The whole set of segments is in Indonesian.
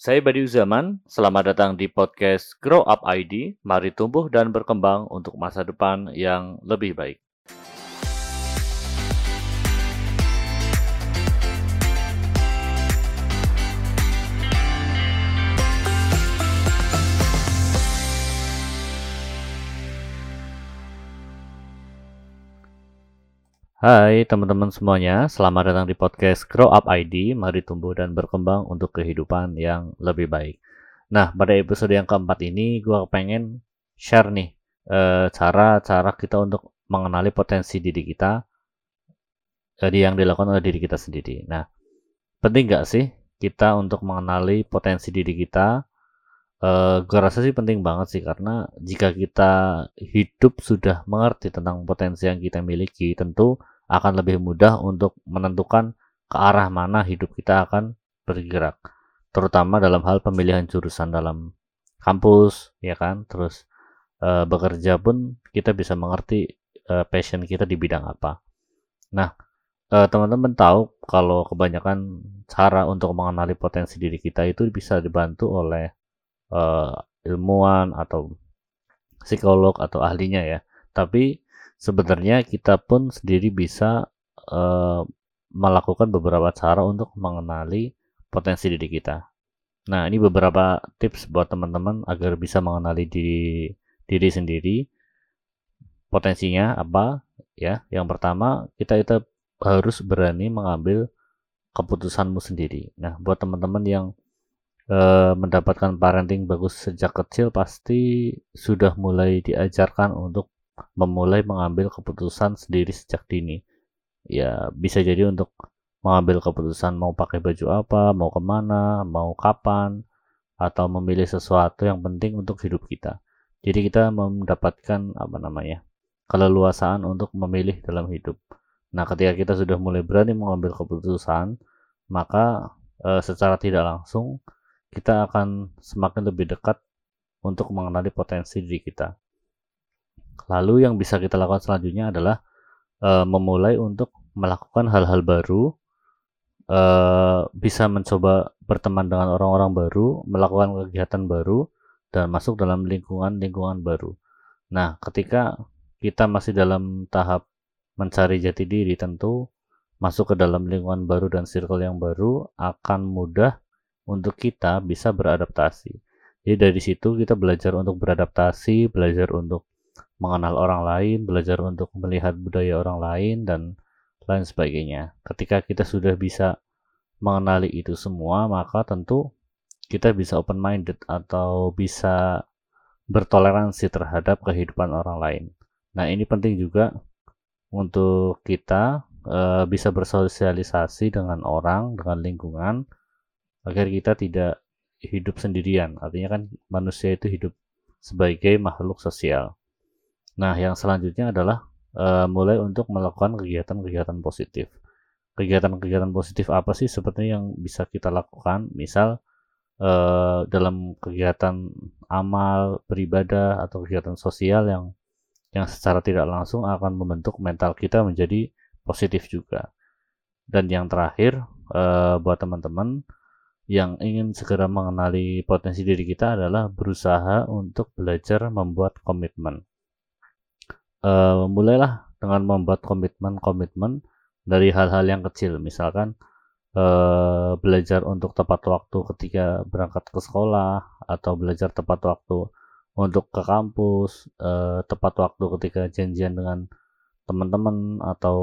Saya Badi Uzaman, selamat datang di podcast Grow Up ID. Mari tumbuh dan berkembang untuk masa depan yang lebih baik. Hai teman-teman semuanya, selamat datang di podcast Grow Up ID. Mari tumbuh dan berkembang untuk kehidupan yang lebih baik. Nah, pada episode yang keempat ini, gue pengen share nih eh, cara-cara kita untuk mengenali potensi diri kita jadi yang dilakukan oleh diri kita sendiri. Nah, penting nggak sih kita untuk mengenali potensi diri kita? Uh, gue rasa sih penting banget sih karena jika kita hidup sudah mengerti tentang potensi yang kita miliki, tentu akan lebih mudah untuk menentukan ke arah mana hidup kita akan bergerak. Terutama dalam hal pemilihan jurusan dalam kampus ya kan? Terus e, bekerja pun kita bisa mengerti e, passion kita di bidang apa. Nah eh, teman-teman tahu kalau kebanyakan cara untuk mengenali potensi diri kita itu bisa dibantu oleh e, ilmuwan atau psikolog atau ahlinya ya tapi sebenarnya kita pun sendiri bisa uh, melakukan beberapa cara untuk mengenali potensi diri kita. Nah, ini beberapa tips buat teman-teman agar bisa mengenali diri diri sendiri. Potensinya apa? Ya, yang pertama kita itu harus berani mengambil keputusanmu sendiri. Nah, buat teman-teman yang uh, mendapatkan parenting bagus sejak kecil pasti sudah mulai diajarkan untuk memulai mengambil keputusan sendiri sejak dini. Ya, bisa jadi untuk mengambil keputusan mau pakai baju apa, mau ke mana, mau kapan, atau memilih sesuatu yang penting untuk hidup kita. Jadi kita mendapatkan apa namanya keleluasaan untuk memilih dalam hidup. Nah, ketika kita sudah mulai berani mengambil keputusan, maka e, secara tidak langsung kita akan semakin lebih dekat untuk mengenali potensi diri kita. Lalu yang bisa kita lakukan selanjutnya adalah uh, memulai untuk melakukan hal-hal baru, uh, bisa mencoba berteman dengan orang-orang baru, melakukan kegiatan baru, dan masuk dalam lingkungan-lingkungan baru. Nah, ketika kita masih dalam tahap mencari jati diri, tentu masuk ke dalam lingkungan baru dan circle yang baru akan mudah untuk kita bisa beradaptasi. Jadi dari situ kita belajar untuk beradaptasi, belajar untuk mengenal orang lain, belajar untuk melihat budaya orang lain, dan lain sebagainya. Ketika kita sudah bisa mengenali itu semua, maka tentu kita bisa open minded atau bisa bertoleransi terhadap kehidupan orang lain. Nah, ini penting juga untuk kita e, bisa bersosialisasi dengan orang, dengan lingkungan agar kita tidak hidup sendirian. Artinya kan manusia itu hidup sebagai makhluk sosial. Nah, yang selanjutnya adalah uh, mulai untuk melakukan kegiatan-kegiatan positif. Kegiatan-kegiatan positif apa sih sepertinya yang bisa kita lakukan? Misal uh, dalam kegiatan amal, beribadah atau kegiatan sosial yang yang secara tidak langsung akan membentuk mental kita menjadi positif juga. Dan yang terakhir uh, buat teman-teman yang ingin segera mengenali potensi diri kita adalah berusaha untuk belajar membuat komitmen. Uh, mulailah dengan membuat komitmen-komitmen dari hal-hal yang kecil. Misalkan uh, belajar untuk tepat waktu ketika berangkat ke sekolah atau belajar tepat waktu untuk ke kampus uh, tepat waktu ketika janjian dengan teman-teman atau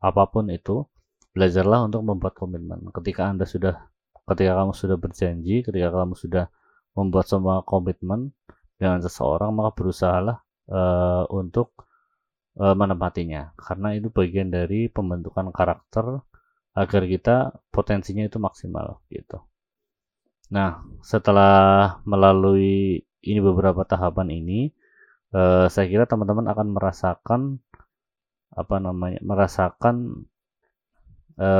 apa pun itu belajarlah untuk membuat komitmen. Ketika anda sudah ketika kamu sudah berjanji ketika kamu sudah membuat semua komitmen dengan seseorang maka berusahalah uh, untuk e, menempatinya karena itu bagian dari pembentukan karakter agar kita potensinya itu maksimal gitu. Nah, setelah melalui ini beberapa tahapan ini, e, saya kira teman-teman akan merasakan apa namanya, merasakan e,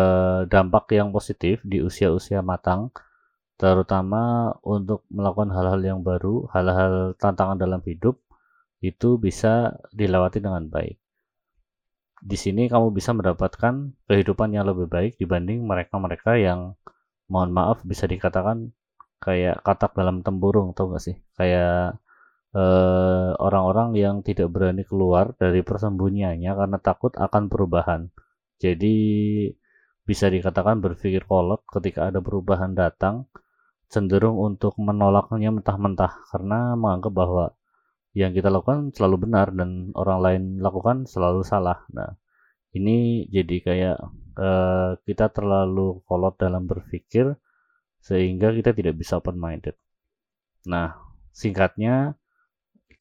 dampak yang positif di usia-usia matang, terutama untuk melakukan hal-hal yang baru, hal-hal tantangan dalam hidup itu bisa dilewati dengan baik. Di sini kamu bisa mendapatkan kehidupan yang lebih baik dibanding mereka-mereka yang mohon maaf bisa dikatakan kayak katak dalam tempurung tau gak sih kayak eh, orang-orang yang tidak berani keluar dari persembunyiannya karena takut akan perubahan jadi bisa dikatakan berpikir kolot ketika ada perubahan datang cenderung untuk menolaknya mentah-mentah karena menganggap bahwa yang kita lakukan selalu benar dan orang lain lakukan selalu salah. Nah, ini jadi kayak uh, kita terlalu kolot dalam berpikir sehingga kita tidak bisa open minded. Nah, singkatnya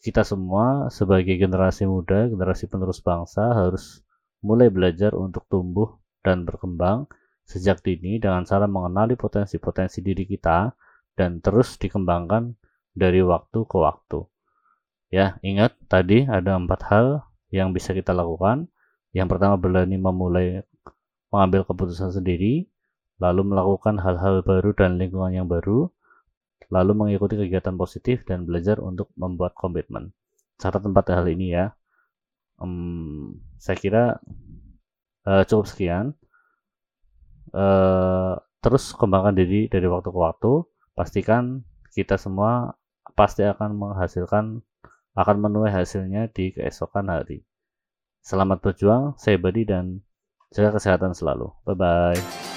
kita semua sebagai generasi muda, generasi penerus bangsa harus mulai belajar untuk tumbuh dan berkembang sejak dini dengan cara mengenali potensi-potensi diri kita dan terus dikembangkan dari waktu ke waktu. Ya, ingat tadi ada empat hal yang bisa kita lakukan. Yang pertama berani memulai mengambil keputusan sendiri, lalu melakukan hal-hal baru dan lingkungan yang baru, lalu mengikuti kegiatan positif dan belajar untuk membuat komitmen. Catat empat hal ini ya. Um, saya kira uh, cukup sekian. Uh, terus kembangkan diri dari waktu ke waktu. Pastikan kita semua pasti akan menghasilkan akan menuai hasilnya di keesokan hari. Selamat berjuang saya Badi dan jaga kesehatan selalu. Bye bye